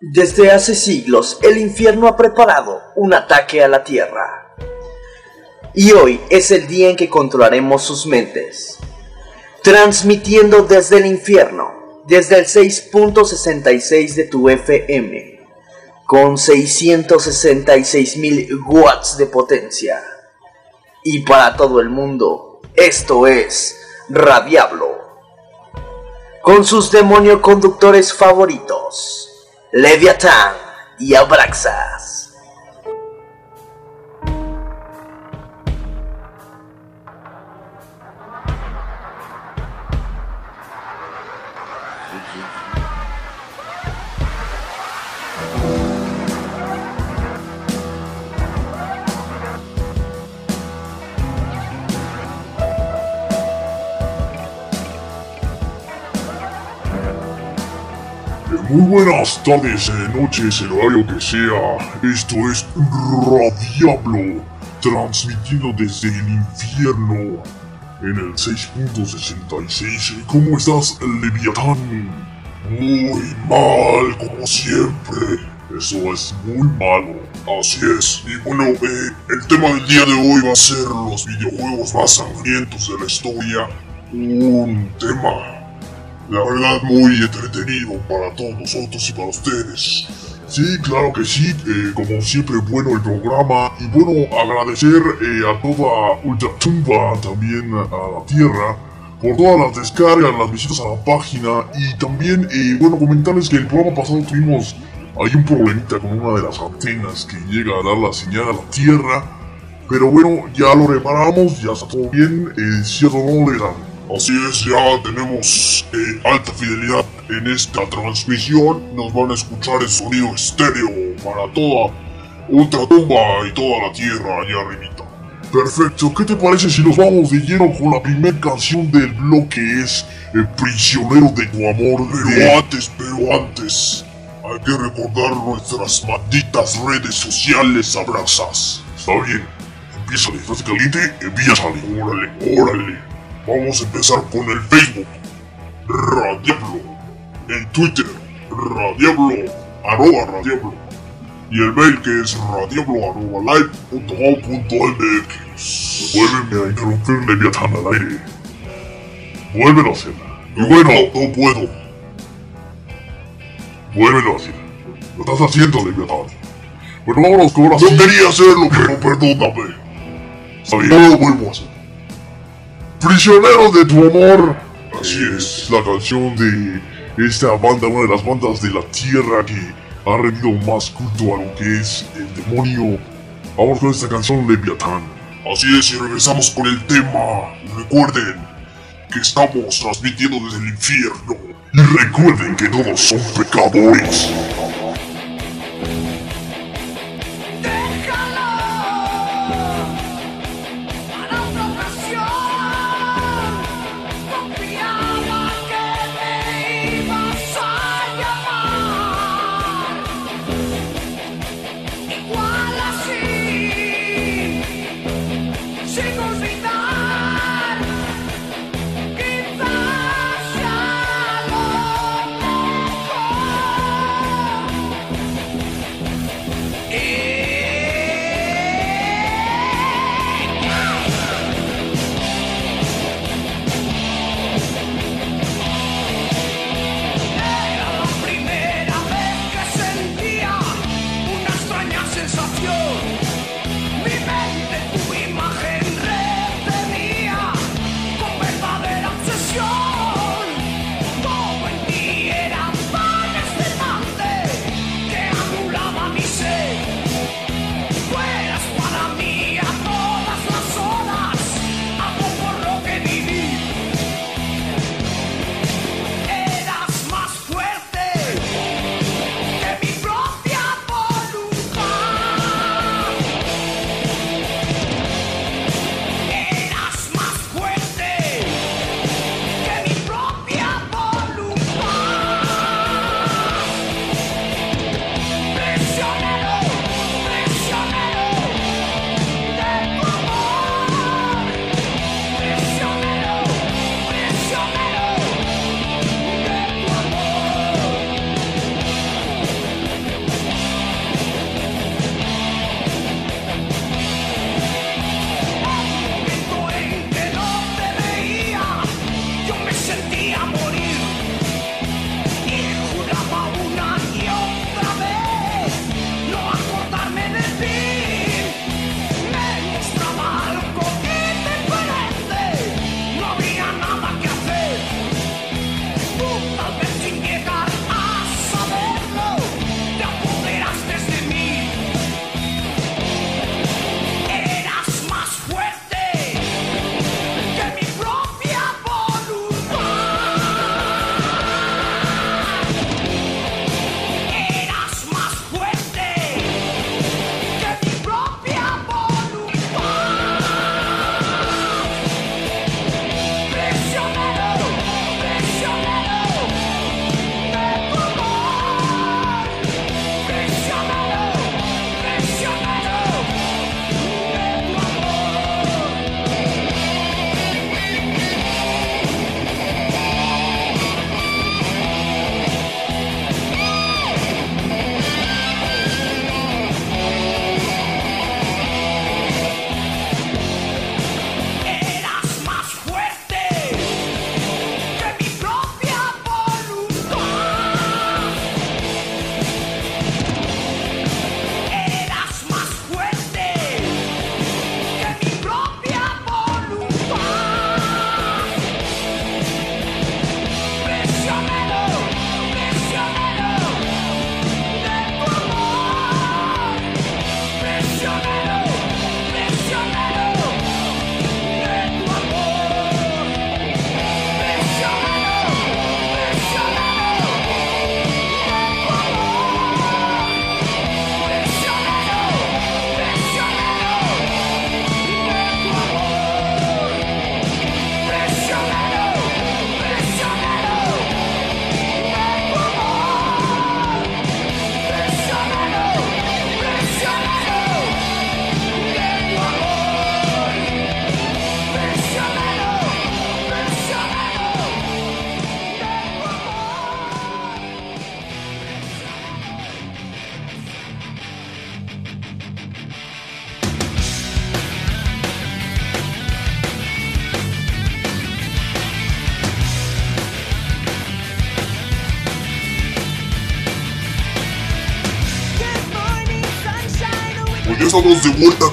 Desde hace siglos el infierno ha preparado un ataque a la tierra. Y hoy es el día en que controlaremos sus mentes. Transmitiendo desde el infierno, desde el 6.66 de tu FM, con 666 mil watts de potencia. Y para todo el mundo, esto es Radiablo. Con sus demonio conductores favoritos. Leviathan y Abraxas. Buenas tardes, eh, noches, el horario que sea. Esto es Radiablo, transmitiendo desde el infierno en el 6.66. ¿Cómo estás, Leviatán? Muy mal, como siempre. Eso es muy malo. Así es. Y bueno, eh, el tema del día de hoy va a ser los videojuegos más sangrientos de la historia. Un tema la verdad muy entretenido para todos nosotros y para ustedes. Sí, claro que sí, eh, como siempre bueno el programa. Y bueno agradecer eh, a toda Ultratumba, también a la Tierra, por todas las descargas, las visitas a la página. Y también eh, bueno comentarles que el programa pasado tuvimos hay un problemita con una de las antenas que llega a dar la señal a la Tierra, pero bueno ya lo reparamos, ya está todo bien, cierto no le dan Así es, ya tenemos eh, alta fidelidad en esta transmisión. Nos van a escuchar el sonido estéreo para toda Ultratumba y toda la Tierra allá arribita. Perfecto, ¿qué te parece si nos vamos de lleno con la primera canción del bloque? Es El prisionero de tu amor. Pero antes, pero antes, hay que recordar nuestras malditas redes sociales abrazas. Está bien, empieza, ¿estás caliente? Empieza, órale, órale. Vamos a empezar con el Facebook. Radiablo. En Twitter. Radiablo. Arroba Radiablo. Y el mail que es radiablo arroba live.com.mx. Vuelve a interrumpir Leviathan al aire. Vuélvelo a hacer. Y bueno, no, puedo. Vuélvelo a hacer. Lo estás haciendo, Leviathan. Bueno, vámonos con ahora No quería hacerlo, pero perdóname. No lo vuelvo a hacer. Prisionero de tu amor. Así es, la canción de esta banda, una de las bandas de la tierra que ha rendido más culto a lo que es el demonio. Vamos con esta canción Leviatán. Así es, y regresamos con el tema. Recuerden que estamos transmitiendo desde el infierno. Y recuerden que todos son pecadores.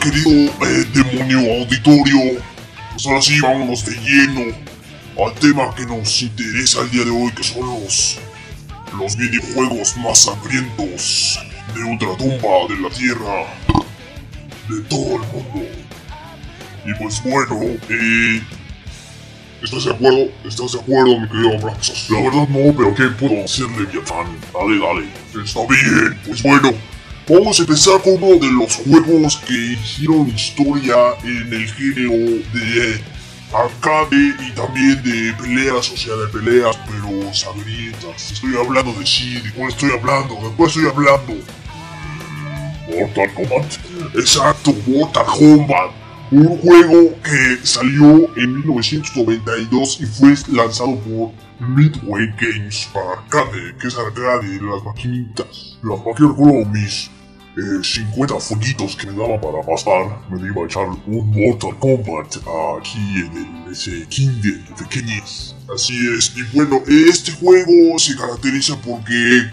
Querido eh, demonio auditorio. Pues ahora sí, vámonos de lleno al tema que nos interesa el día de hoy, que son los, los videojuegos más sangrientos de ultratumba de la Tierra, de todo el mundo. Y pues bueno, eh, ¿Estás de acuerdo? ¿Estás de acuerdo, mi querido Abraxas? La verdad no, pero ¿qué puedo hacerle, Vietnam? Dale, dale. Está bien. Pues bueno, vamos a empezar con uno de los juegos que hicieron historia en el género de arcade y también de peleas, o sea, de peleas, pero sangrientas. Estoy hablando de sí, ¿de cuál estoy hablando? ¿De cuál estoy hablando? Mortal Kombat. Exacto, Mortal Kombat un juego que salió en 1992 y fue lanzado por Midway Games para arcade, que es arcade, las maquinitas. Las maquinitas recuerdo mis 50 fueguitos que me daba para pasar, me iba a echar un Mortal Kombat aquí en el, ese Kindle de pequeñez. Así es, y bueno, este juego se caracteriza porque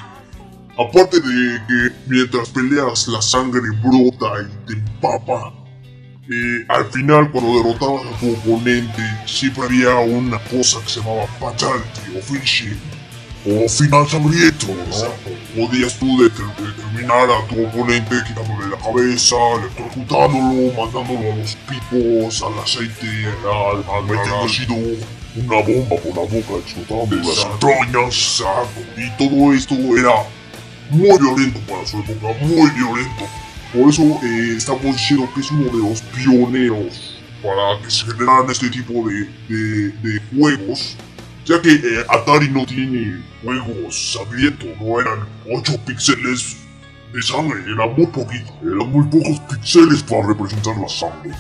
aparte de que mientras peleas la sangre brota y te empapa, eh, al final, cuando derrotabas a tu oponente, siempre había una cosa que se llamaba fatality o finishing, o final sangriento, ¿no? Podías tú determinar a tu oponente quitándole la cabeza, electrocutándolo, mandándolo a los picos, al aceite, al, al una bomba por la boca, explotando las entrañas, y todo esto era muy violento para su época, muy violento. Por eso eh, estamos diciendo que es uno de los pioneros para que se generaran este tipo de, de, juegos, ya que eh, Atari no tiene juegos sangrientos, no eran 8 píxeles de sangre, eran muy poquitos, eran muy pocos píxeles para representar la sangre.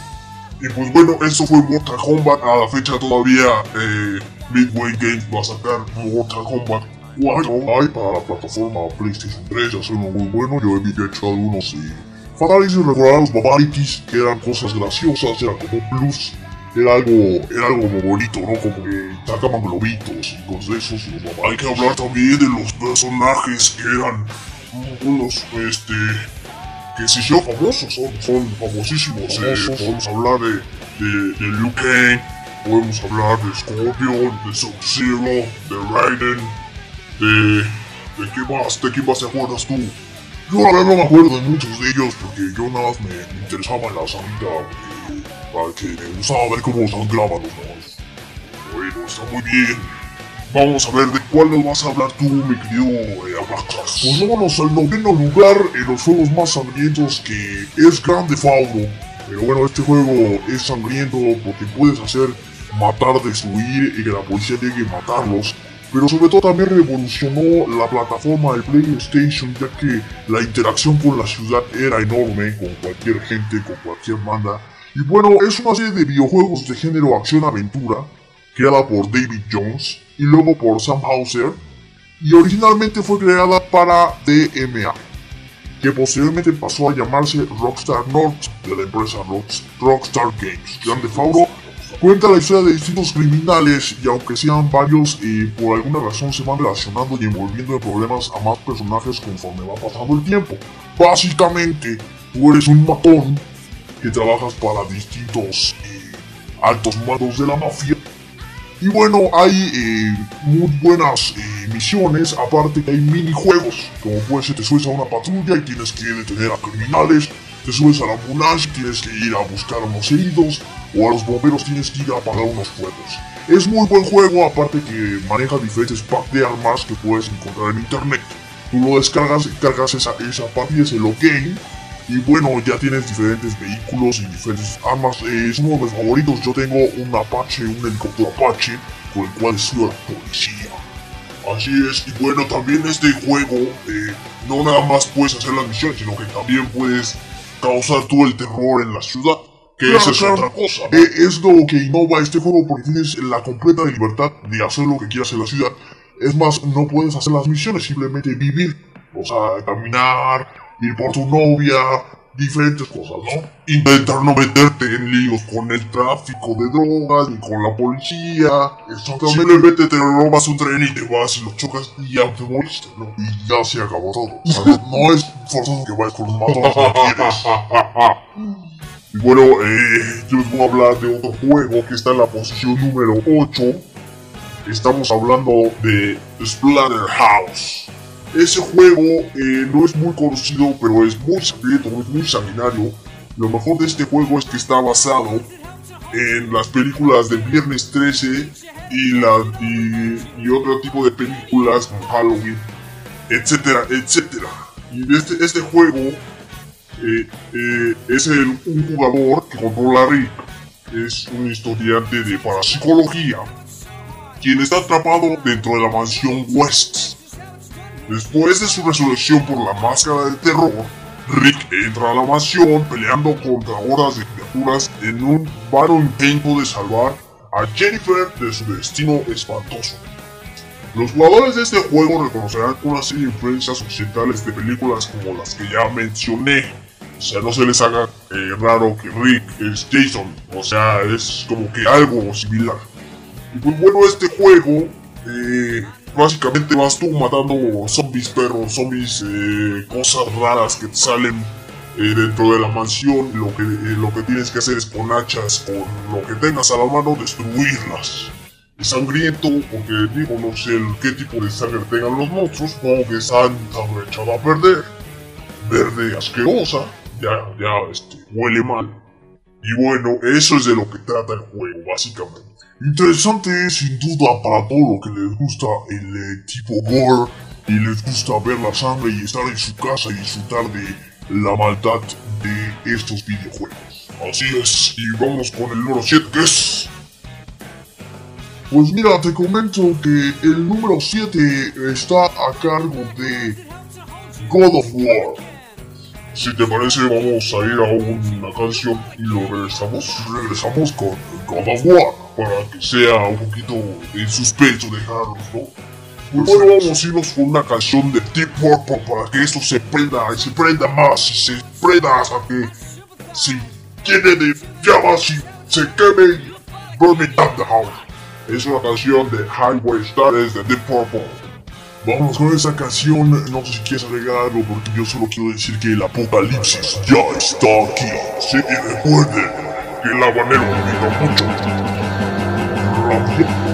Y pues bueno, eso fue Mortal Kombat, a la fecha todavía eh, Midway Games va a sacar Mortal Kombat 4 hay para la plataforma PlayStation 3, ya son muy bueno, yo he hecho algunos y Fatalities recordar los Babalities, que eran cosas graciosas, era como un plus, era algo, era algo muy bonito, ¿no? Como que sacaban globitos y cosas de esos. Hay que hablar también de los personajes que eran unos, este, que si yo famosos, son, son famosísimos. Eh, podemos hablar de, de, de Liu Kang, podemos hablar de Scorpion, de Sub-Zero, de Raiden, de... ¿De qué más? ¿De qué más te acuerdas tú? Yo verdad no me acuerdo de muchos de ellos porque yo nada más me, interesaba en la sangre para que me gustaba ver cómo sangraban los demás. Bueno, está muy bien. Vamos a ver de cuál nos vas a hablar tú, mi querido eh, Pues vámonos al noveno lugar en los juegos más sangrientos que es Grande Fauno. Pero bueno, este juego es sangriento porque puedes hacer matar, destruir y que la policía llegue a matarlos pero sobre todo también revolucionó la plataforma del PlayStation ya que la interacción con la ciudad era enorme, con cualquier gente, con cualquier banda. Y bueno, es una serie de videojuegos de género acción-aventura, creada por David Jones y luego por Sam Hauser, y originalmente fue creada para DMA, que posteriormente pasó a llamarse Rockstar North de la empresa Rockstar Games. Grande Fauro Cuenta la historia de distintos criminales y aunque sean varios, y por alguna razón se van relacionando y envolviendo en problemas a más personajes conforme va pasando el tiempo. Básicamente, tú eres un matón que trabajas para distintos eh, altos mandos de la mafia. Y bueno, hay eh, muy buenas eh, misiones, aparte que hay minijuegos, como puede ser te subes a una patrulla y tienes que detener a criminales, te subes a la ambulancia y tienes que ir a buscar a unos heridos, o a los bomberos tienes que ir a apagar unos fuegos. Es muy buen juego, aparte que maneja diferentes packs de armas que puedes encontrar en internet. Tú lo descargas, cargas esa, esa partida, ese login, y bueno, ya tienes diferentes vehículos y diferentes armas. es uno de mis favoritos. Yo tengo un Apache, un helicóptero Apache, con el cual sido la policía. Así es, y bueno, también este juego eh, no nada más puedes hacer las misiones, sino que también puedes causar tú el terror en la ciudad. Que esa es otra cosa. Eh, es lo que innova este juego porque tienes la completa libertad de hacer lo que quieras en la ciudad. Es más, no puedes hacer las misiones, simplemente vivir. O sea, caminar, ir por tu novia, diferentes cosas, ¿no? Intentar no meterte en líos con el tráfico de drogas ni con la policía. Simplemente te robas un tren y te vas y lo chocas y ya te moriste, ¿no? Y ya se acabó todo. O sea, no, es forzoso que vayas con un matón si no quieres. Y bueno, eh, yo les voy a hablar de otro juego que está en la posición número 8. Estamos hablando de Splatterhouse. Ese juego eh, no es muy conocido, pero es muy secreto, es muy sanguinario. Lo mejor de este juego es que está basado en las películas de Viernes 13 y, la, y, otro tipo de películas como Halloween, etcétera, etcétera. Y este, este juego eh, eh, es el, un jugador que controla Rick. Es un estudiante de parapsicología, quien está atrapado dentro de la mansión West. Después de su resurrección por la máscara del terror, Rick entra a la mansión peleando contra horas de criaturas en un vano intento de salvar a Jennifer de su destino espantoso. Los jugadores de este juego reconocerán una serie de influencias occidentales de películas como las que ya mencioné. O sea, no se les haga eh, raro que Rick es Jason. O sea, es como que algo similar. Y pues bueno, este juego, eh, básicamente vas tú matando zombies, perros, zombies, eh, cosas raras que te salen eh, dentro de la mansión. Lo que, eh, lo que tienes que hacer es con hachas, con lo que tengas a la mano, destruirlas. Es sangriento, porque digo, no sé qué tipo de sangre tengan los monstruos, supongo que sangre echada a perder. Verde asquerosa, ya, ya, este, huele mal. Y bueno, eso es de lo que trata el juego, básicamente. Interesante, sin duda, para todo lo que les gusta el eh, tipo gore y les gusta ver la sangre y estar en su casa y disfrutar de la maldad de estos videojuegos. Así es, y vamos con el número 7 que es... Pues mira, te comento que el número 7 está a cargo de God of War. Si te parece, vamos a ir a una canción y lo regresamos. Regresamos con God of War para que sea un poquito en suspenso dejarlos, ¿no? Pues bueno, vamos a irnos con una canción de Deep Purple para que esto se prenda y se prenda más y se prenda hasta que se llene de llamas y se queme y burn it down the house. Es una canción de Highway Star de Deep Purple. Vamos con esa canción, no sé si quieres agregar algo porque yo solo quiero decir que el apocalipsis ya está aquí. Sí, y recuerden que el habanero pica mucho. Madrid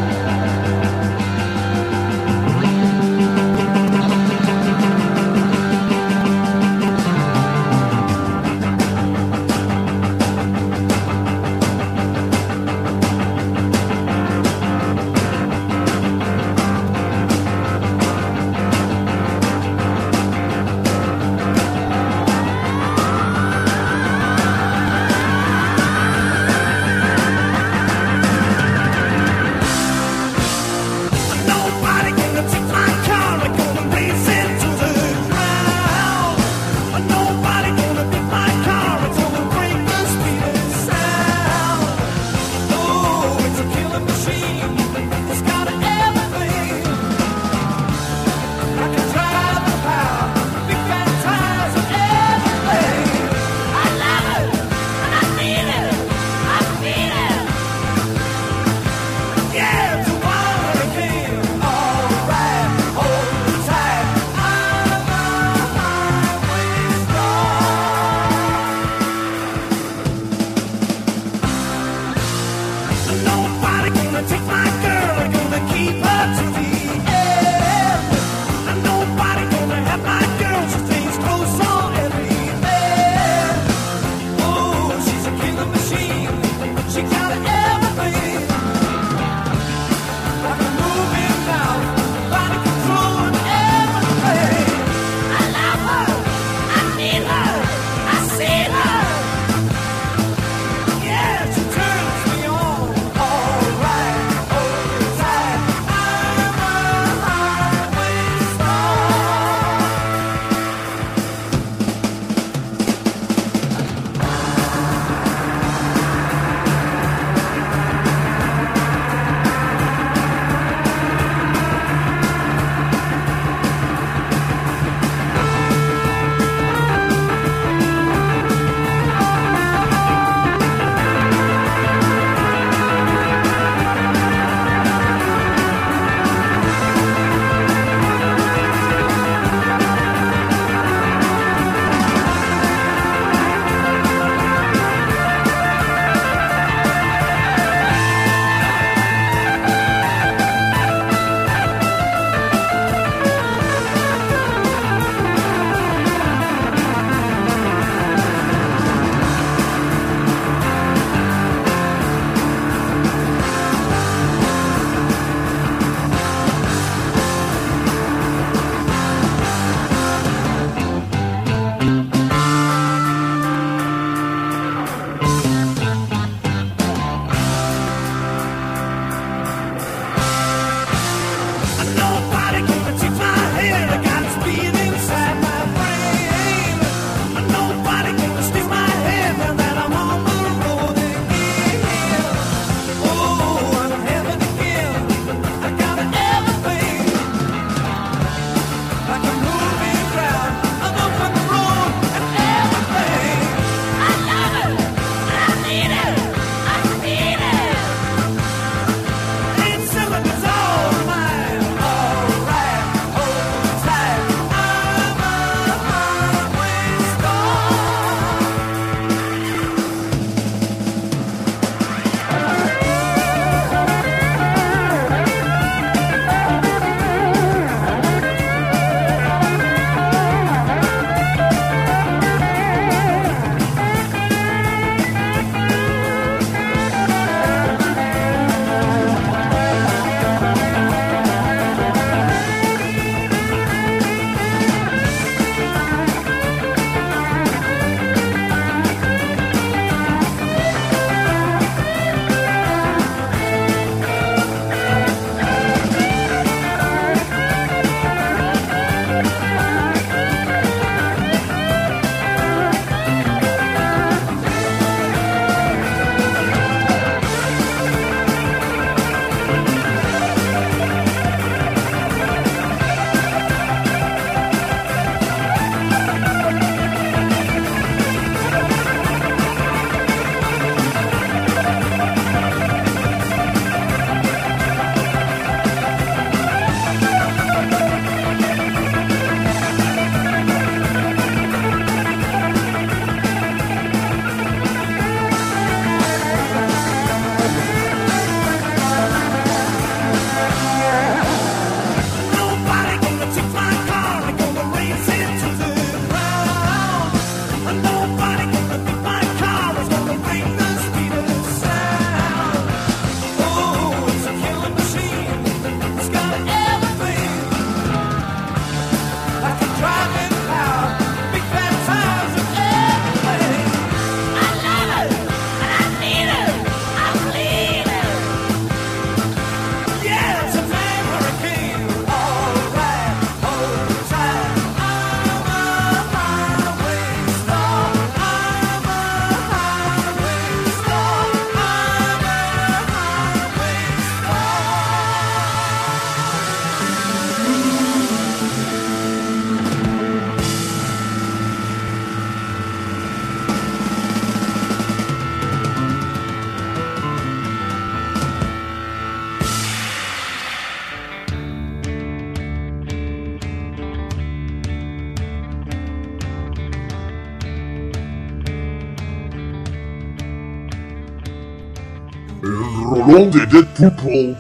rolón de Dead Purple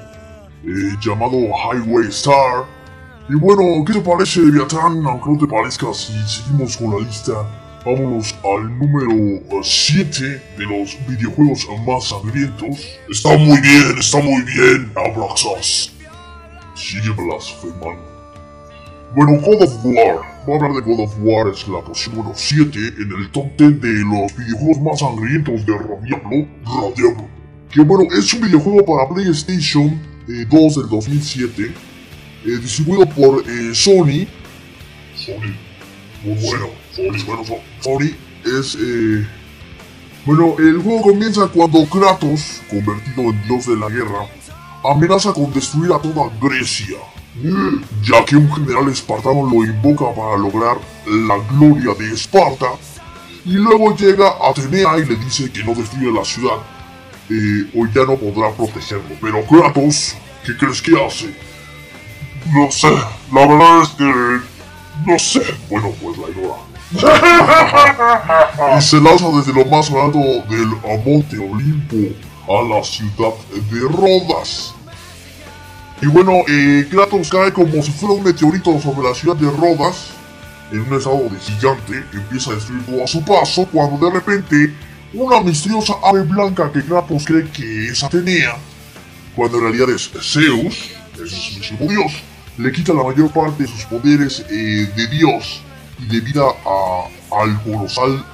eh, llamado Highway Star. Y bueno, ¿qué te parece, Beatán? Aunque no te parezca, si seguimos con la lista, vámonos al número 7 de los videojuegos más sangrientos. Está muy bien, está muy bien, Abraxas. Sigue blasfemando. Bueno, God of War. Voy a hablar de God of War, es la posición número 7 en el top 10 de los videojuegos más sangrientos de Radiablo. Radiablo. Que bueno, es un videojuego para PlayStation 2 eh, del 2007, eh, distribuido por eh, Sony. Sony, muy bueno, Sony, bueno, Sony. Es. bueno, el juego comienza cuando Kratos, convertido en dios de la guerra, amenaza con destruir a toda Grecia ya que un general espartano lo invoca para lograr la gloria de Esparta, y luego llega Atenea y le dice que no destruya la ciudad, eh, o ya no podrá protegerlo. Pero Kratos, ¿qué crees que hace? No sé, la verdad es que... no sé. Bueno, pues la ignora. y se lanza desde lo más alto del Monte Olimpo a la ciudad de Rodas y bueno, eh, Kratos cae como si fuera un meteorito sobre la ciudad de Rodas, en un estado de gigante, que empieza a destruir todo a su paso, cuando de repente una misteriosa ave blanca que Kratos cree que es Atenea, cuando en realidad es Zeus, es su mismo dios, le quita la mayor parte de sus poderes eh, de dios y de vida a, al colosal,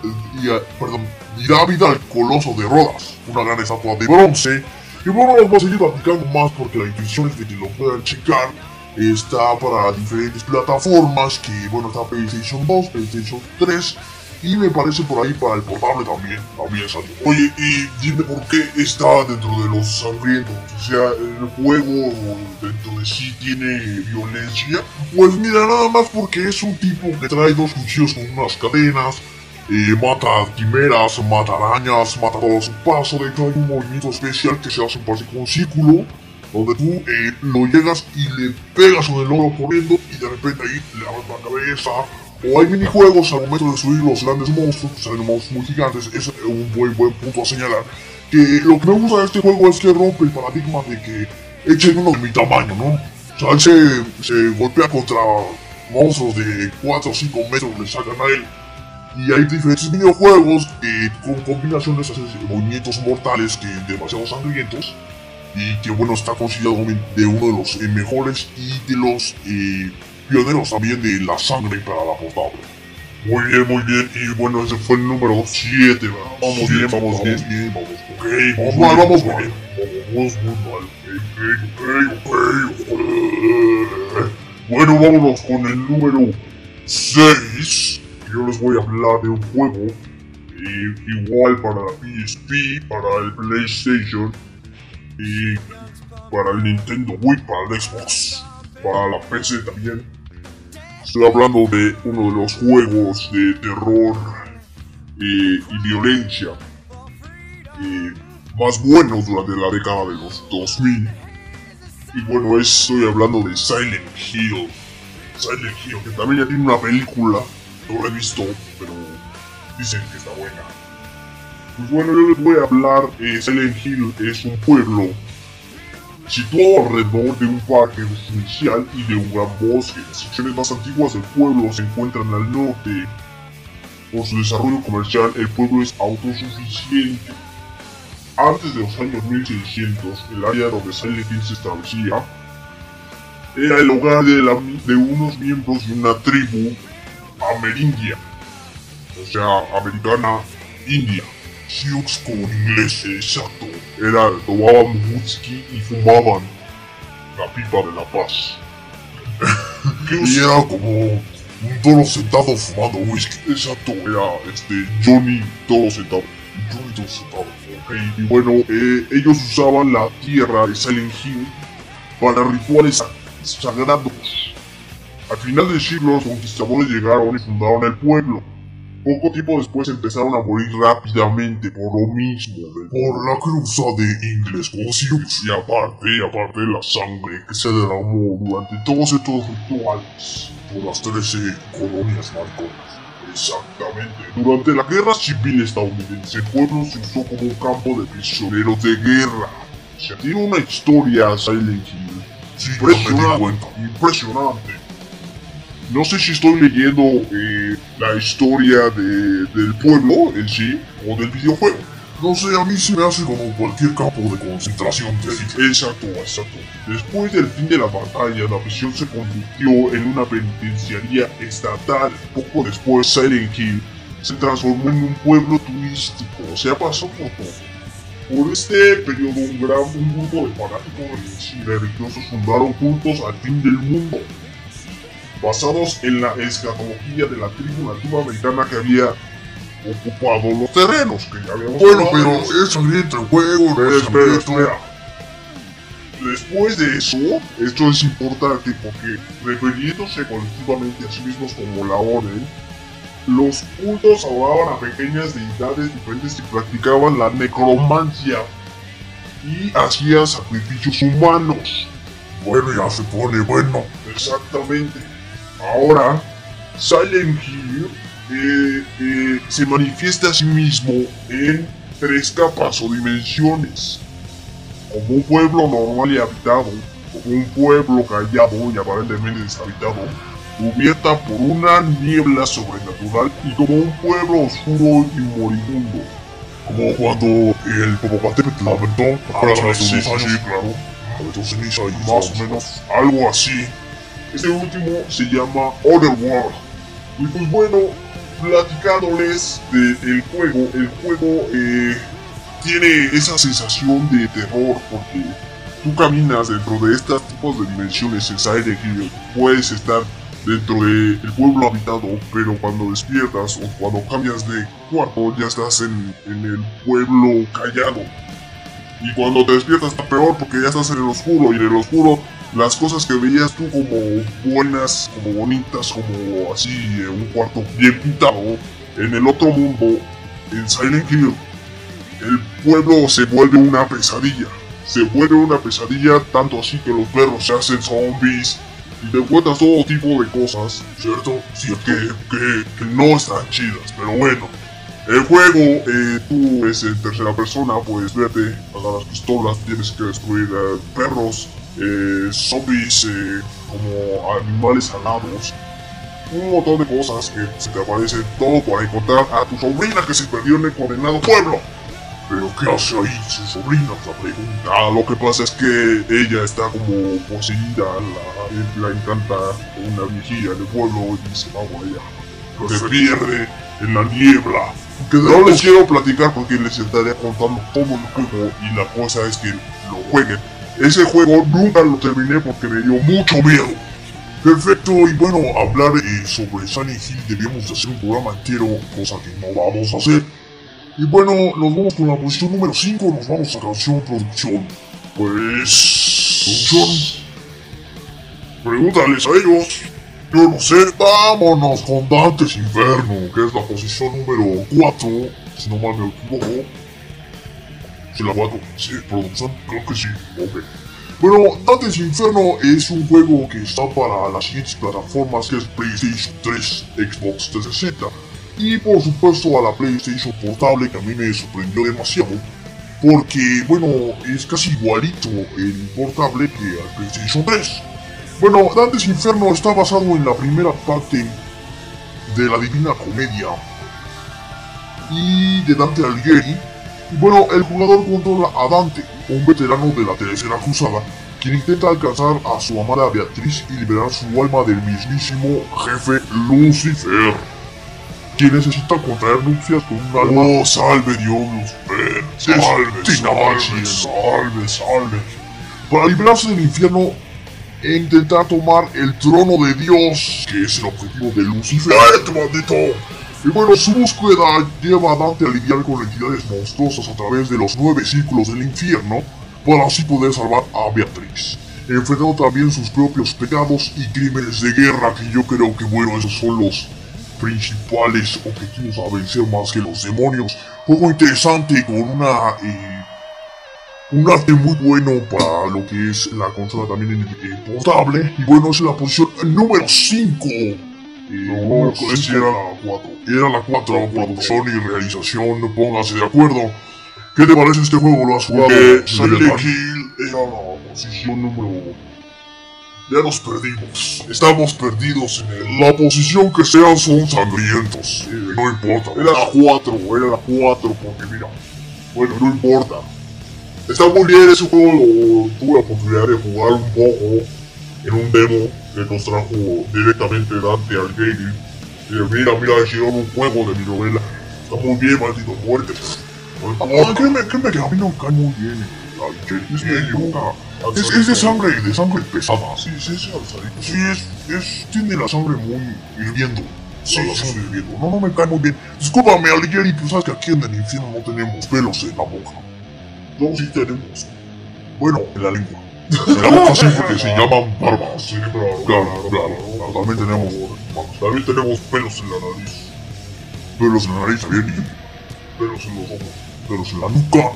perdón, y da vida al coloso de Rodas, una gran estatua de bronce y bueno, vamos a seguir platicando más porque la intención es de que lo puedan checar. Está para diferentes plataformas, que bueno, está PlayStation 2, PlayStation 3 y me parece por ahí para el portable también, también salió. Oye, y dime por qué está dentro de los sangrientos, o sea, el juego dentro de sí tiene violencia. Pues mira, nada más porque es un tipo que trae dos cuchillos con unas cadenas, eh, mata quimeras, mata arañas, mata todo a su paso. De hecho, hay un movimiento especial que se hace un como un círculo donde tú eh, lo llegas y le pegas con el oro corriendo y de repente ahí le abres la cabeza. O hay minijuegos al momento de subir los grandes monstruos, que salen monstruos muy gigantes, es un buen, buen punto a señalar. Que lo que me gusta de este juego es que rompe el paradigma de que echen uno de mi tamaño, ¿no? O sea, él se, golpea contra monstruos de 4 o 5 metros, le sacan a él y hay diferentes videojuegos con combinaciones hacen movimientos mortales que demasiado sangrientos y que bueno está considerado de uno de los eh, mejores y de los eh, pioneros también de la sangre para la portable. Muy bien, muy bien. Y bueno, ese fue el número 7, Vamos bien, vamos bien. bien. Vamos, ok, vamos mal, vamos mal. Vamos muy mal. Ok, ok, ok, Bueno, vámonos con el número 6 yo les voy a hablar de un juego eh, igual para la PSP, para el PlayStation y para el Nintendo Wii, para el Xbox, para la PC también. Estoy hablando de uno de los juegos de terror eh, y violencia eh, más buenos durante la década de los 2000. Y bueno, estoy hablando de Silent Hill. Silent Hill, que también ya tiene una película no lo he visto, pero dicen que está buena. Pues bueno, yo les voy a hablar. Eh, Silent Hill es un pueblo situado alrededor de un parque residencial y de un gran bosque. Las secciones más antiguas del pueblo se encuentran al norte. Por su desarrollo comercial, el pueblo es autosuficiente. Antes de los años 1600, el área donde Silent se establecía era el hogar de, de unos miembros de una tribu amerindia, o sea, americana india. Sioux con inglés, exacto. Era, tomaban whisky y fumaban la pipa de la paz. y era como un toro sentado fumando whisky. Exacto, era este Johnny todo sentado. Johnny todo sentado. Okay. Y bueno, eh, ellos usaban la tierra de Silent Hill para rituales sagrados al final del siglo los conquistadores llegaron y fundaron el pueblo. Poco tiempo después empezaron a morir rápidamente por lo mismo, por la cruza de ingles con y aparte, aparte de la sangre que se derramó durante todos estos rituales por las 13 colonias marconas. Exactamente. Durante la guerra civil estadounidense, el pueblo se usó como un campo de prisioneros de guerra. Se tiene una historia Silent Hill. Sí, yo me di impresionante. cuenta. Impresionante. No sé si estoy leyendo eh, la historia de- del pueblo en sí o del videojuego. No sé, a mí se me hace como cualquier campo de concentración de. Exacto, exacto. Después del fin de la batalla, la prisión se convirtió en una penitenciaría estatal. Poco después, Silent Hill se transformó en un pueblo turístico. O sea, pasó por todo. Por este periodo, un, gran, un grupo de fanáticos religiosos fundaron cultos al fin del mundo, basados en la escatología de la tribu nativa americana que había ocupado los terrenos que ya habíamos Bueno, pero es sangriento el juego, no es Espera, espera. Después de eso, esto es importante porque refiriéndose colectivamente a sí mismos como la orden, los cultos adoraban a pequeñas deidades diferentes que practicaban la necromancia y hacían sacrificios humanos. Bueno, ya se pone bueno. Exactamente. Ahora, Silent Hill eh, eh, se manifiesta a sí mismo en tres capas o dimensiones. Como un pueblo normal y habitado, como un pueblo callado y aparentemente deshabitado, cubierta por una niebla sobrenatural y como un pueblo oscuro y moribundo. Como cuando el Popocatépetl aventó para Ah, hace sí, sí, claro. Aventó ceniza y más o menos algo así. Este último se llama Otherworld. Y pues bueno, platicándoles del juego, el juego eh, tiene esa sensación de terror porque tú caminas dentro de estos tipos de dimensiones en Silent Hill, puedes estar dentro del pueblo habitado, pero cuando despiertas o cuando cambias de cuarto ya estás en, en el pueblo callado. Y cuando te despiertas está peor porque ya estás en el oscuro y en el oscuro las cosas que veías tú como buenas, como bonitas, como así, en un cuarto bien pintado, en el otro mundo, en Silent Hill, el pueblo se vuelve una pesadilla. Se vuelve una pesadilla tanto así que los perros se hacen zombies y te encuentras todo tipo de cosas, ¿cierto? Sí, que, que, que no están chidas, pero bueno. El juego, eh, tú es en tercera persona, puedes verte, agarras pistolas, tienes que destruir eh, perros, eh, zombies, eh, como animales alados, un montón de cosas que se te aparecen, todo para encontrar a tu sobrina que se perdió en el condenado pueblo. Pero ¿qué hace ahí su sobrina? La pregunta. Ah, lo que pasa es que ella está como poseída, la, la encanta una viejilla en el pueblo y se va por allá. Se pierde en la niebla. Que no les quiero platicar porque les estaré contando todo el juego y la cosa es que lo jueguen. Ese juego nunca lo terminé porque me dio mucho miedo. Perfecto, y bueno, hablar eh, sobre Silent Hill debíamos de hacer un programa entero, cosa que no vamos a hacer. Y bueno, nos vamos con la posición número 5, nos vamos a canción producción. Pues... Producción, Pregúntales a ellos. yo no sé, vámonos con Dantes Inferno, que es la posición número 4, si no mal me equivoco. ¿Sí la 4? Sí, producción, creo que sí, ok. Bueno, Dantes Inferno es un juego que está para las siguientes plataformas que es PlayStation 3, Xbox 360 y por supuesto a la PlayStation Portable que a mí me sorprendió demasiado porque bueno, es casi igualito el portable que al PlayStation 3. Bueno, Dantes Inferno está basado en la primera parte de la Divina Comedia y de Dante Alighieri. Bueno, el jugador controla a Dante, un veterano de la Tercera Cruzada, quien intenta alcanzar a su amada Beatriz y liberar su alma del mismísimo jefe Lucifer, quien necesita contraer nupcias con un alma. Oh, salve Dios, Lucifer. Salve, salve, salve, salve. para librarse del infierno e intentar tomar el trono de Dios, que es el objetivo de Lucifer. ¡Cállate, maldito! Y bueno, su búsqueda lleva a Dante a lidiar con entidades monstruosas a través de los nueve círculos del infierno, para así poder salvar a Beatriz, enfrentando también sus propios pecados y crímenes de guerra, que yo creo que bueno, esos son los principales objetivos a vencer más que los demonios. Juego interesante con una... eh, un arte muy bueno para lo que es la consola también en en portable. Y bueno, es la posición número 5. No, esa era la 4. Era la 4, producción y realización, pónganse de acuerdo. ¿Qué te parece este juego? ¿Lo has jugado? Eh, Silent Silent Hill era la posición número... Ya nos perdimos. Estamos perdidos en el... La posición que sean son sangrientos. Eh, no importa. Era la 4, era la 4, porque mira... Bueno, no importa. Está muy bien ese juego, lo, tuve la oportunidad de jugar un poco en un demo que nos trajo directamente Dante al gaming. Y mira, mira, hicieron un juego de mi novela. Está muy bien, maldito muerte. Ah, créeme, créeme que a mí no me cae muy bien Algeri. Es medio... Es, es de sangre, de sangre pesada. Sí, sí, sí, sí, es, es, tiene la sangre muy hirviendo. Sí, la sangre hirviendo. No, no me cae muy bien. Discúlpame, Alighieri, pero sabes que aquí en el infierno no tenemos pelos en la boca. No, sí tenemos. Bueno, en la lengua. Sí, porque se llaman barbas. Sí, claro, claro, claro. También tenemos, también tenemos pelos en la nariz. Pelos en la nariz, bien. Pelos en los ojos. Pelos en la nuca.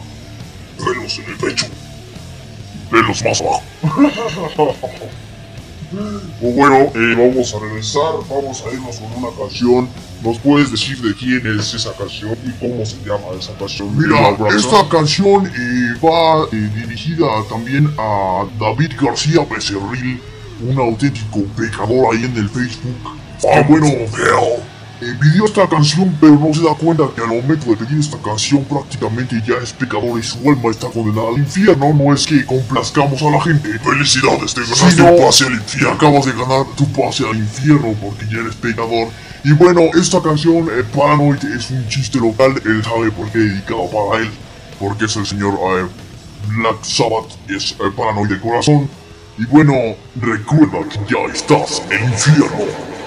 Pelos en el pecho. Pelos más abajo. Pues bueno, eh, vamos a regresar, vamos a irnos con una canción. ¿Nos puedes decir de quién es esa canción y cómo se llama esa canción? Mira, esta canción eh, va eh, dirigida también a David García Becerril, un auténtico pecador ahí en el Facebook. Ah, bueno, eh, pidió esta canción, pero no se da cuenta que al momento de pedir esta canción prácticamente ya es pecador y su alma está condenada al infierno. No es que complazcamos a la gente. Felicidades, te ganaste un pase al infierno. Acabas de ganar tu pase al infierno porque ya eres pecador. Y bueno, esta canción, eh, Paranoid, es un chiste local. Él sabe por qué dedicado para él. Porque es el señor eh, Black Sabbath, es eh, Paranoid de corazón. Y bueno, recuerda que ya estás en infierno.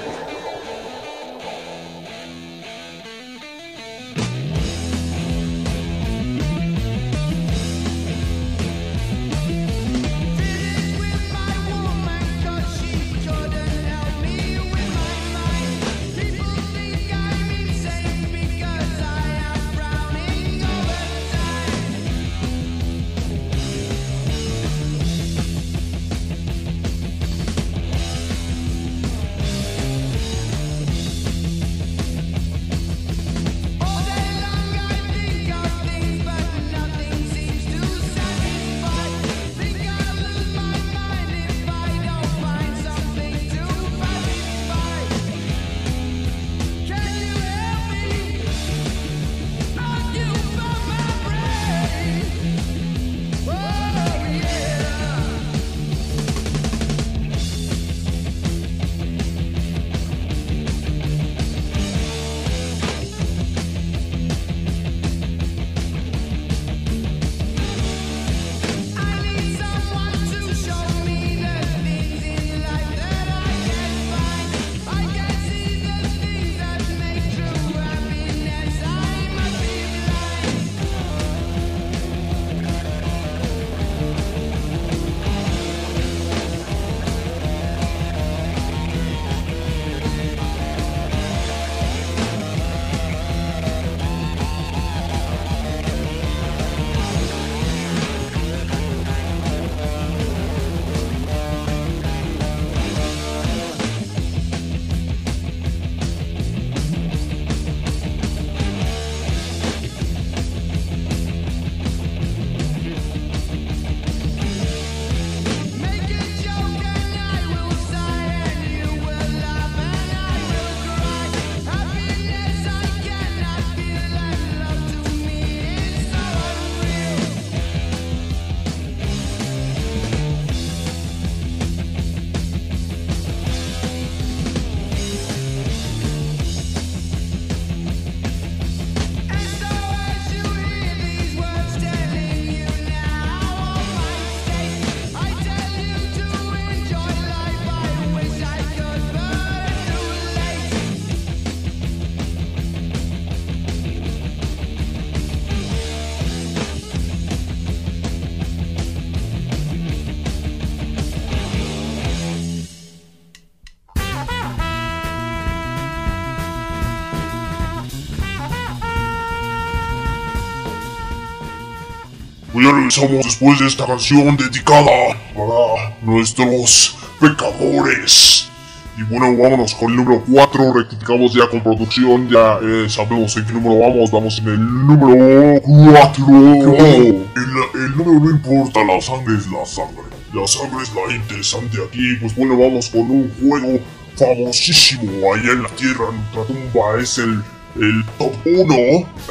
Ya regresamos después de esta canción dedicada para nuestros pecadores. Y bueno, vámonos con el número 4, rectificamos ya con producción, ya eh, sabemos en qué número vamos, vamos en el número 4. El, el número no importa, la sangre es la sangre. La sangre es la interesante aquí, pues bueno, vamos con un juego famosísimo allá en la Tierra, nuestra tumba es el, el top 1.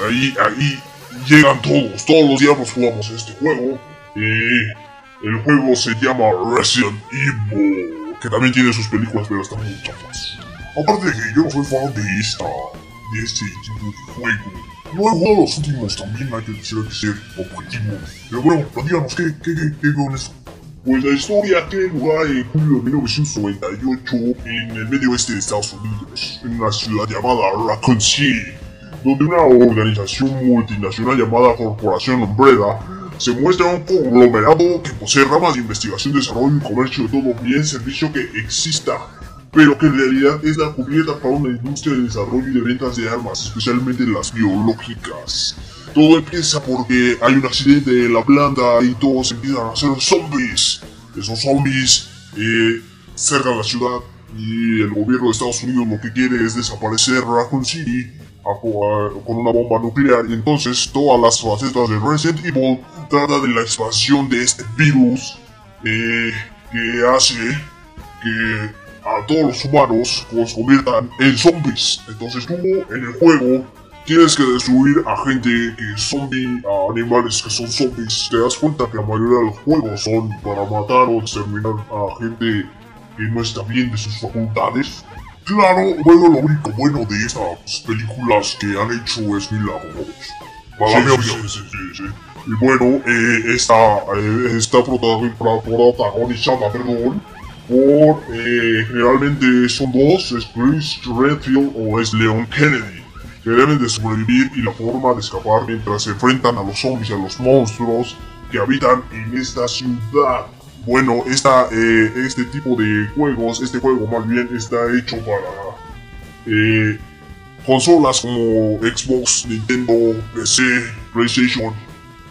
Ahí, ahí llegan todos, todos los días jugamos este juego. Y el juego se llama Resident Evil que también tiene sus películas, pero están muy chafas. Aparte de que yo no soy fan de esta, de este tipo de juego. No he jugado los últimos también, hay que decir, hay que ser objetivo. Pero bueno, díganos, ¿qué, qué, qué, qué con eso? Pues la historia tiene lugar en julio de 1998 en el medio oeste de Estados Unidos, en una ciudad llamada Raccoon City, donde una organización multinacional llamada Corporación Umbrella se muestra un conglomerado que posee ramas de investigación, desarrollo y comercio de todo bien servicio que exista, pero que en realidad es la cubierta para una industria de desarrollo y de ventas de armas, especialmente las biológicas. Todo empieza porque hay un accidente en la planta y todos empiezan a ser zombies. Esos zombies eh, cercan la ciudad y el gobierno de Estados Unidos lo que quiere es desaparecer Raccoon City con una bomba nuclear y entonces todas las facetas de Resident Evil trata de la expansión de este virus eh, que hace que a todos los humanos los conviertan en zombies. Entonces tú en el juego tienes que destruir a gente que es zombie, a animales que son zombies. Te das cuenta que la mayoría de los juegos son para matar o exterminar a gente que no está bien de sus facultades. Claro, bueno, lo único bueno de estas películas que han hecho es milagros. Para mí, sí, sí, sí, Y bueno, eh, esta, eh, está protagonizada, perdón, por, eh, generalmente son dos, es Chris Redfield o es Leon Kennedy, que deben de sobrevivir y la forma de escapar mientras se enfrentan a los zombies y a los monstruos que habitan en esta ciudad. Bueno, eh, este tipo de juegos, este juego más bien está hecho para eh, consolas como Xbox, Nintendo, PC, PlayStation.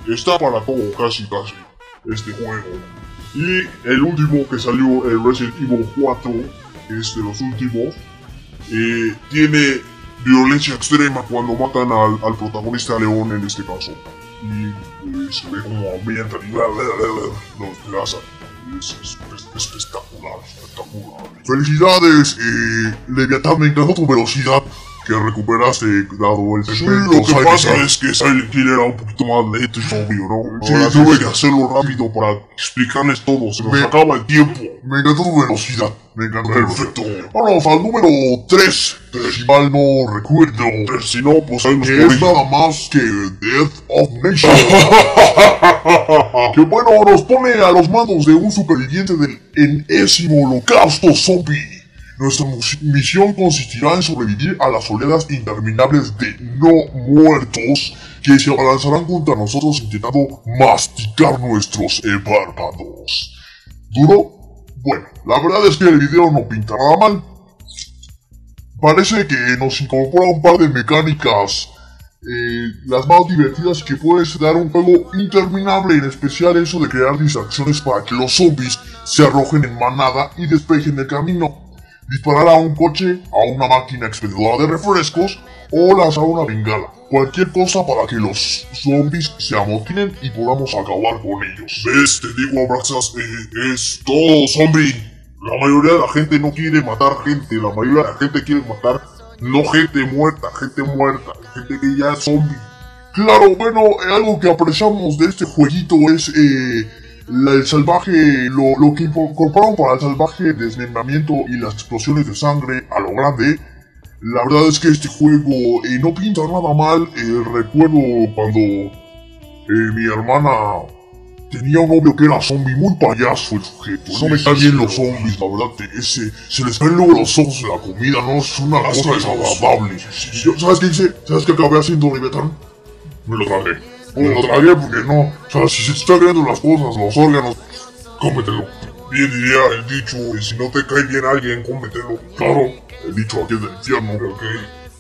Está para todo, casi casi, este juego. Y el último que salió, el Resident Evil 4, es de los últimos, eh, tiene violencia extrema cuando matan al, protagonista León en este caso. Y se ve como ambienta y los desplazan es, espectacular, espectacular. Felicidades, eh, Leviatán, me encantó tu velocidad que recuperaste dado el Sí, lo que pasa es que Silent Hill era un poquito más lento y obvio, ¿no? Sí, tuve que hacerlo rápido para explicarles todo, se nos acaba el tiempo. Me encantó tu velocidad, me encantó. Perfecto. Vamos al número 3, si mal no recuerdo. Si no, pues ahí nos Que es nada más que Death of Nation. que bueno, nos pone a los mandos de un superviviente del enésimo holocausto zombie. Nuestra misión consistirá en sobrevivir a las oleadas interminables de no muertos que se abalanzarán contra nosotros intentando masticar nuestros párpados. ¿Duro? Bueno, la verdad es que el video no pinta nada mal. Parece que nos incorpora un par de mecánicas eh, las más divertidas que puedes dar un juego interminable, en especial eso de crear distracciones para que los zombies se arrojen en manada y despejen el camino disparar a un coche, a una máquina expendedora de refrescos o lanzar una bengala. Cualquier cosa para que los zombies se amotinen y podamos acabar con ellos. ¿Ves? Te digo, Abraxas, eh, es todo zombie. La mayoría de la gente no quiere matar gente, la mayoría de la gente quiere matar no gente muerta, gente muerta, gente que ya es zombie. Claro, bueno, algo que apreciamos de este jueguito es eh, el salvaje, lo, lo, que incorporaron para el salvaje desmembramiento y las explosiones de sangre a lo grande. La verdad es que este juego eh, no pinta nada mal. Eh, recuerdo cuando eh, mi hermana tenía un novio que era zombie, muy payaso el sujeto. No me están bien los zombies, la verdad. Ese, se les caen luego los ojos la comida, no es una cosa desagradable. ¿Sabes qué hice? ¿Sabes qué acabé haciendo, Libertán? Me lo tragué. Me lo tragué porque no. O sea, si se te están cayendo las cosas, los órganos, cómetelo. Bien diría el dicho, y si no te cae bien alguien, cómetelo. Claro, el dicho aquí es del infierno. Ok.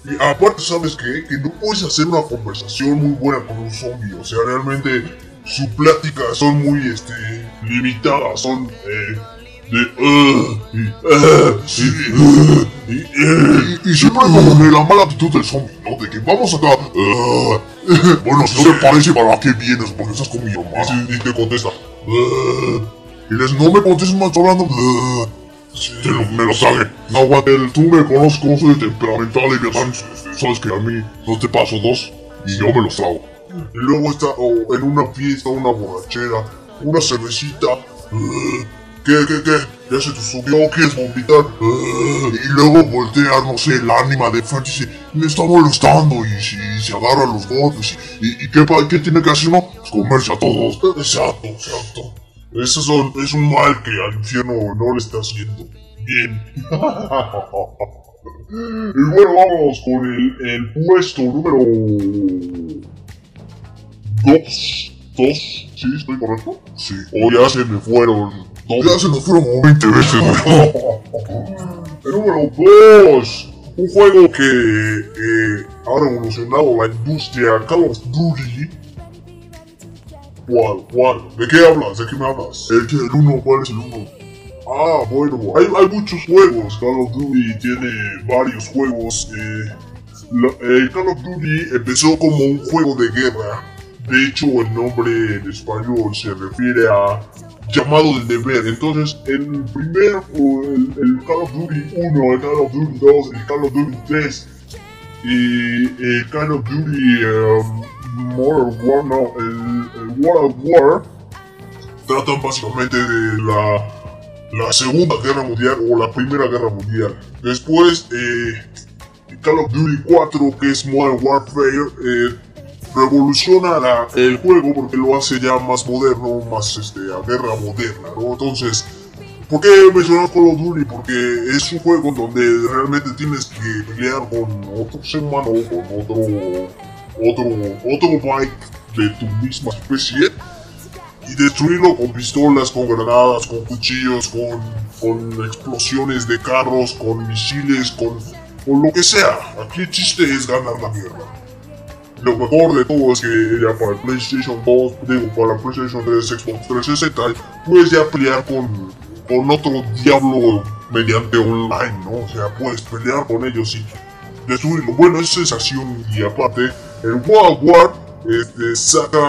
Y aparte, ¿sabes qué? Que no puedes hacer una conversación muy buena con un zombie. O sea, realmente sus pláticas son muy, este, limitadas. Son, eh, de uh, y, uh, y, uh, y, y siempre como que la mala actitud del zombie, ¿no? De que vamos acá, uh, bueno, si no te parece, ¿para qué vienes? Porque estás con mi mamá. Y, te contesta, uh, y les no me contestes más hablando, uh, te lo, me lo sabe. No, tú me conoces como soy temperamental y bien, sabes que a mí no te paso dos y yo me los trago. Y luego está oh, en una fiesta, una borrachera, una cervecita. ¿Qué, qué, qué? ¿Ya se te subió? ¿Quieres vomitar? Y luego voltea, no sé, el ánima de Frank y dice, me está molestando y, si se agarra los golpes. ¿Y, y qué, qué tiene que hacer, no? Pues comerse a todos. Exacto, exacto. Son, es un mal que al infierno no le está haciendo. Bien. y bueno, vamos con el, puesto número... Dos. ¿Dos? ¿Sí? ¿Estoy correcto? Sí. O ya se me fueron. Ya se nos fueron como 20 veces. el número dos. Un juego que eh, ha revolucionado la industria Call of Duty. ¿Cuál? ¿Cuál? ¿De qué hablas? ¿De qué me hablas? El, que- el uno, ¿cuál es el uno? Ah, bueno, hay, hay muchos juegos. Call of Duty tiene varios juegos. Eh, la- eh, Call of Duty empezó como un juego de guerra. De hecho, el nombre en español se refiere a llamado del deber. Entonces, el primer, el, el Call of Duty 1, el Call of Duty 2, el Call of Duty 3 y el Call of Duty um, Modern War, no, el, el World War, tratan básicamente de la, la Segunda Guerra Mundial o la Primera Guerra Mundial. Después, eh, Call of Duty 4, que es Modern Warfare, eh, revoluciona la- el juego porque lo hace ya más moderno, más este, a guerra moderna, ¿no? Entonces, ¿por qué mencionar Call of Duty? Porque es un juego donde realmente tienes que pelear con otro ser humano, con otro, otro, otro bike de tu misma especie y destruirlo con pistolas, con granadas, con cuchillos, con, con explosiones de carros, con misiles, con, con lo que sea. Aquí el chiste es ganar la guerra. Lo mejor de todo es que ya para el PlayStation 2, digo, para la PlayStation 3, Xbox 360, puedes ya pelear con, con otro diablo mediante online, ¿no? O sea, puedes pelear con ellos y destruirlo. Bueno, es sensación y aparte, el World War este, saca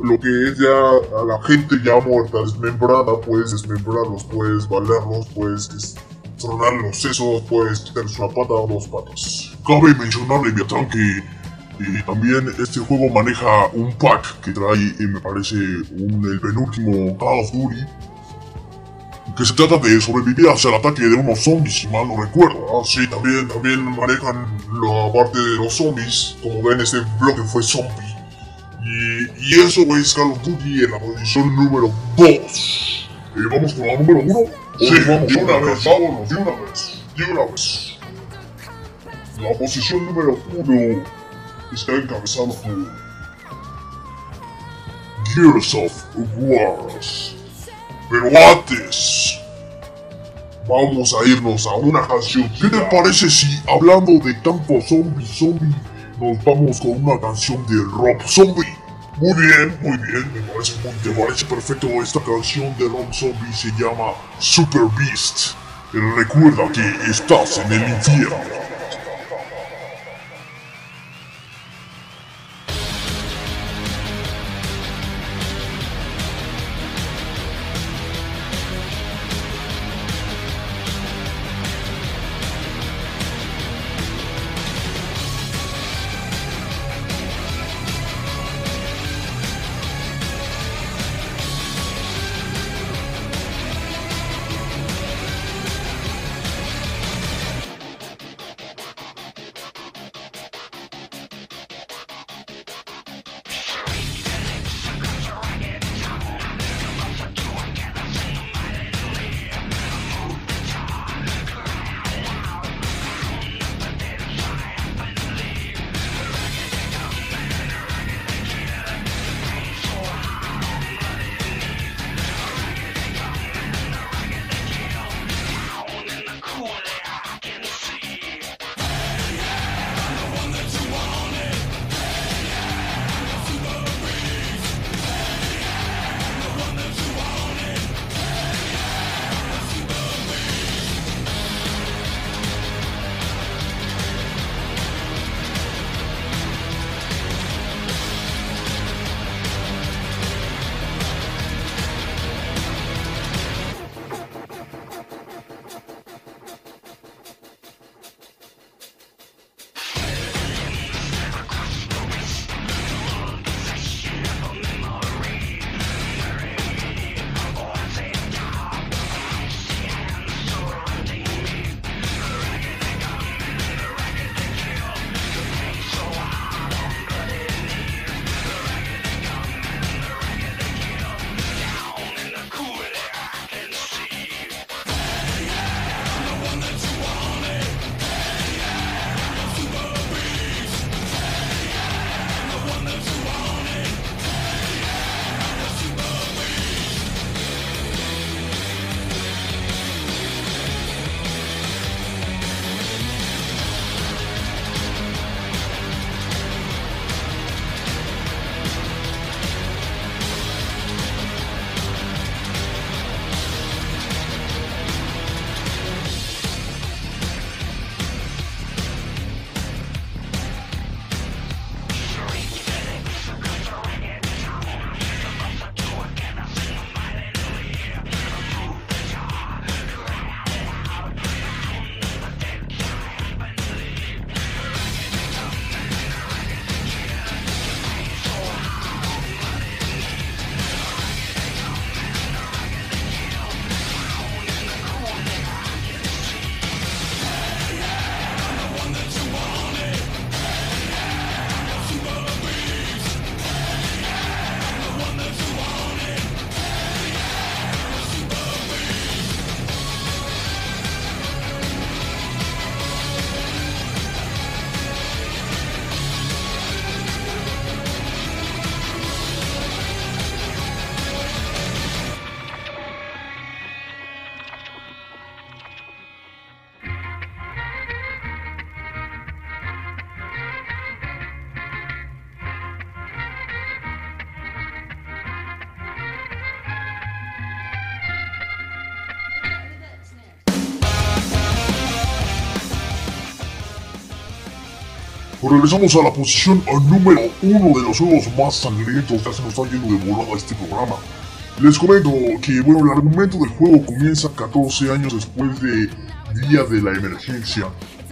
lo que es ya a la gente ya muerta, desmembrada, puedes desmembrarlos, puedes valerlos, puedes des- tronar los sesos, puedes quitarles una pata o dos patas. Cabe mencionar, Leviatán, que y también este juego maneja un pack que trae, eh, me parece, un, el penúltimo Call of Duty. Que se trata de sobrevivir hacia el ataque de unos zombies, si mal no recuerdo. Ah, sí, también, también manejan la parte de los zombies, como ven este bloque fue zombie. Y, y eso es Call of Duty en la posición número 2. ¿Vamos con la número 1? Sí, vamos de una vez, vámonos, de una vez, de una vez. La posición número 1 está encabezado por Gears of Wars. Pero antes, vamos a irnos a una canción. ¿Qué te parece si, hablando de tanto zombie, zombie, nos vamos con una canción de Rob Zombie? Muy bien, muy bien, me parece, muy, me parece perfecto. Esta canción de Rob Zombie se llama Super Beast. Recuerda que estás en el infierno. Regresamos a la posición número uno de los juegos más sangrientos. Ya se nos está yendo de volada este programa. Les comento que, bueno, el argumento del juego comienza 14 años después de Día de la Emergencia.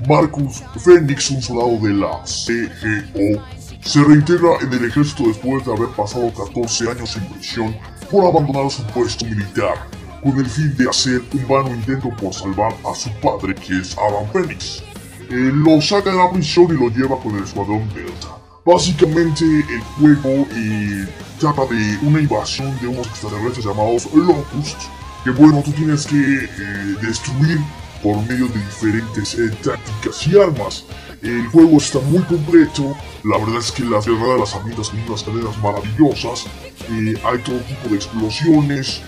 Marcus Phoenix, un soldado de la CGO, se reintegra en el ejército después de haber pasado 14 años en prisión por abandonar su puesto militar, con el fin de hacer un vano intento por salvar a su padre, que es Adam Phoenix. Él lo saca de la prisión y lo lleva con el escuadrón Delta. Básicamente el juego eh, trata de una invasión de unos extraterrestres llamados Locust, que bueno, tú tienes que eh, destruir por medio de diferentes eh, tácticas y armas. El juego está muy completo, la verdad es que las guerras de las amigas son unas cadenas maravillosas, hay todo tipo de explosiones,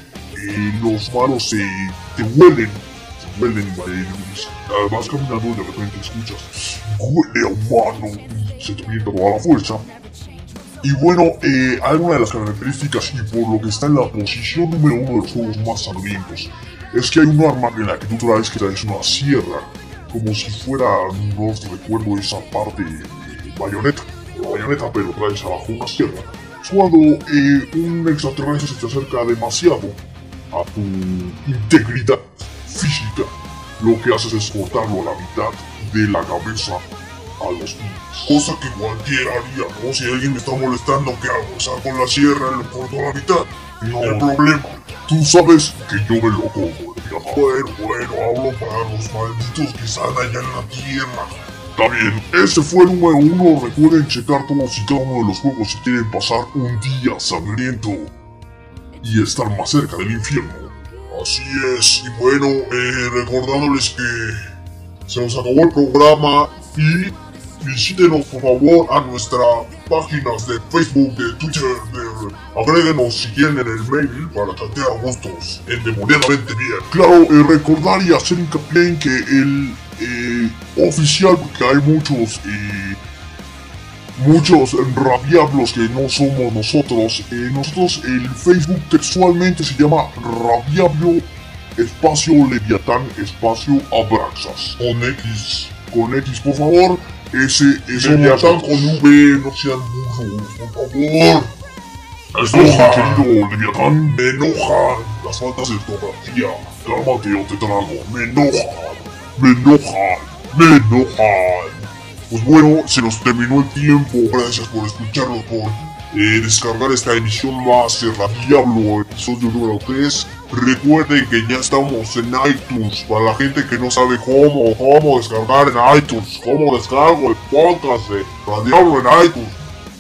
los malos se te huelen, se huelen, vas caminando y de repente escuchas, huele a humano, y se te viene toda la fuerza. Y bueno, eh, hay una de las características y por lo que está en la posición número uno de los juegos más sangrientos, es que hay un arma en la que tú traes que traes una sierra, como si fuera, no recuerdo esa parte de bayoneta, bayoneta, pero traes abajo una sierra. Cuando eh, un extraterrestre se te acerca demasiado a tu integridad lo que haces es cortarlo a la mitad de la cabeza a los pies. Cosa que cualquiera haría, ¿no? Si alguien me está molestando, ¿qué hago? Salgo con la sierra y lo corto a la mitad. No hay problema. Tú sabes que yo me lo como, Bueno, bueno, hablo para los malditos que están allá en la tierra. Está bien, ese fue el número uno. Recuerden checar todos y cada uno de los juegos si quieren pasar un día sangriento y estar más cerca del infierno. Así es, y bueno, eh, recordándoles que se nos acabó el programa y visítenos por favor a nuestras páginas de Facebook, de Twitter, de, agréguenos si quieren en el mail para chatear gustos endemoniadamente bien. Claro, eh, recordar y hacer hincapié en que el eh, oficial, porque hay muchos eh, muchos rabiablos que no somos nosotros. Eh, nosotros, el Facebook textualmente se llama Rabiablo Espacio Leviatán Espacio Abraxas. Con X. Con X, por favor. Ese es Leviatán con V, no sean burros, por favor. Enoja, querido Leviatán. Me enojan las faltas de ortografía. Cálmate o te trago. Me enojan. Me enojan. Me enojan. Pues bueno, se nos terminó el tiempo. Gracias por escucharnos, por eh, descargar esta emisión más de Diablo, episodio número 3. Recuerden que ya estamos en iTunes. Para la gente que no sabe cómo, cómo descargar en iTunes, cómo descargo el podcast de Diablo en iTunes.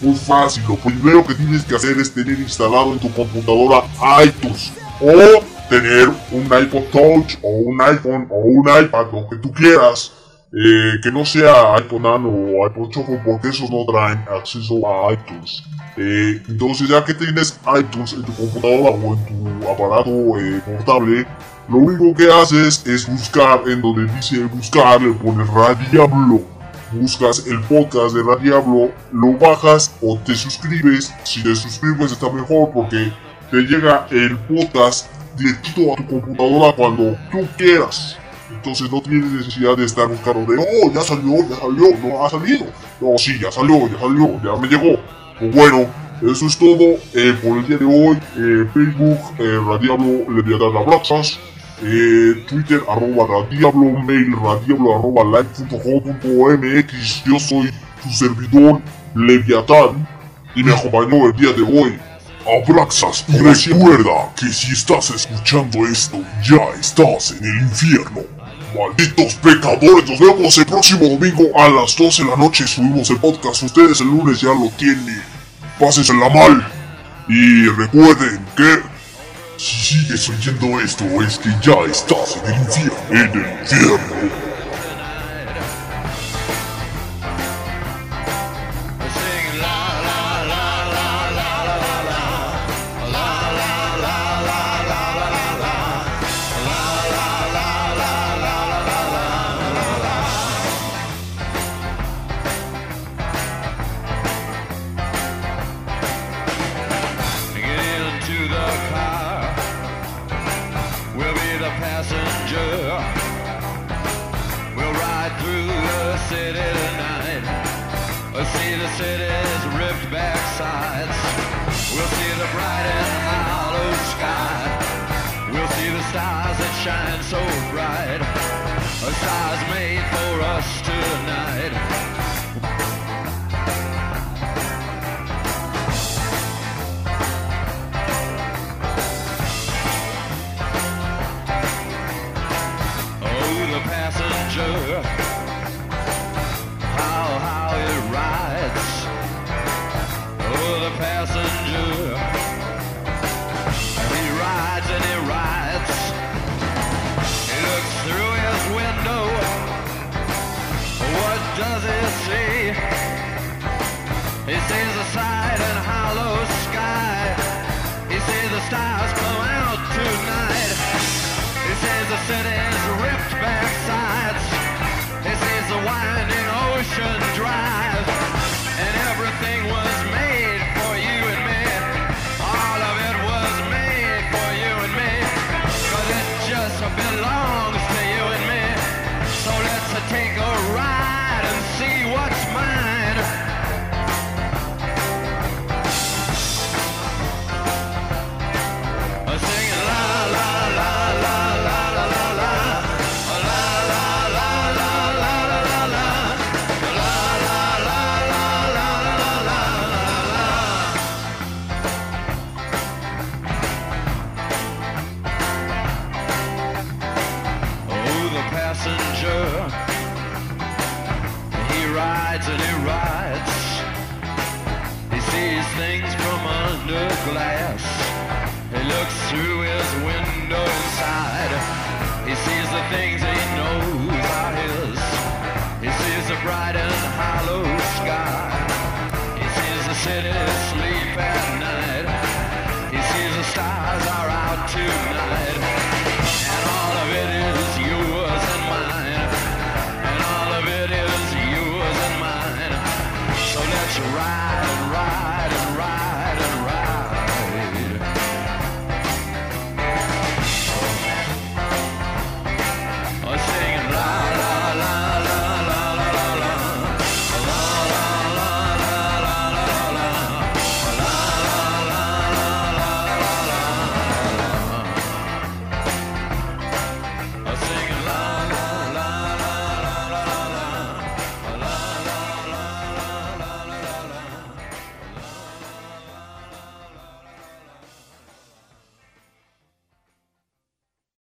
Muy fácil, lo primero que tienes que hacer es tener instalado en tu computadora iTunes o tener un iPod Touch o un iPhone o un iPad, lo que tú quieras eh, que no sea iPhone Nano o iPhone Choco porque esos no traen acceso a iTunes. Eh, entonces ya que tienes iTunes en tu computadora o en tu aparato eh, portable, lo único que haces es buscar en donde dice buscar, le pones Radiablo. Buscas el podcast de Radiablo, lo bajas o te suscribes. Si te suscribes está mejor porque te llega el podcast directo a tu computadora cuando tú quieras. Entonces no tienes necesidad de estar buscando de, oh, ya salió, ya salió, no ha salido. No, sí, ya salió, ya salió, ya me llegó. Pues bueno, eso es todo eh, por el día de hoy. Eh, Facebook, eh, Radiablo Leviatán. Eh, Twitter, arroba Radiablo, mail, radiablo, arroba. Yo soy su servidor Leviatán y me acompañó el día de hoy Abraxas y recuerda que si estás escuchando esto, ya estás en el infierno. Malditos pecadores, nos vemos el próximo domingo a las 12 de la noche. Subimos el podcast. Ustedes el lunes ya lo tienen. Pásensela mal. Y recuerden que si sigues oyendo esto es que ya estás en el infierno. En el infierno. belong.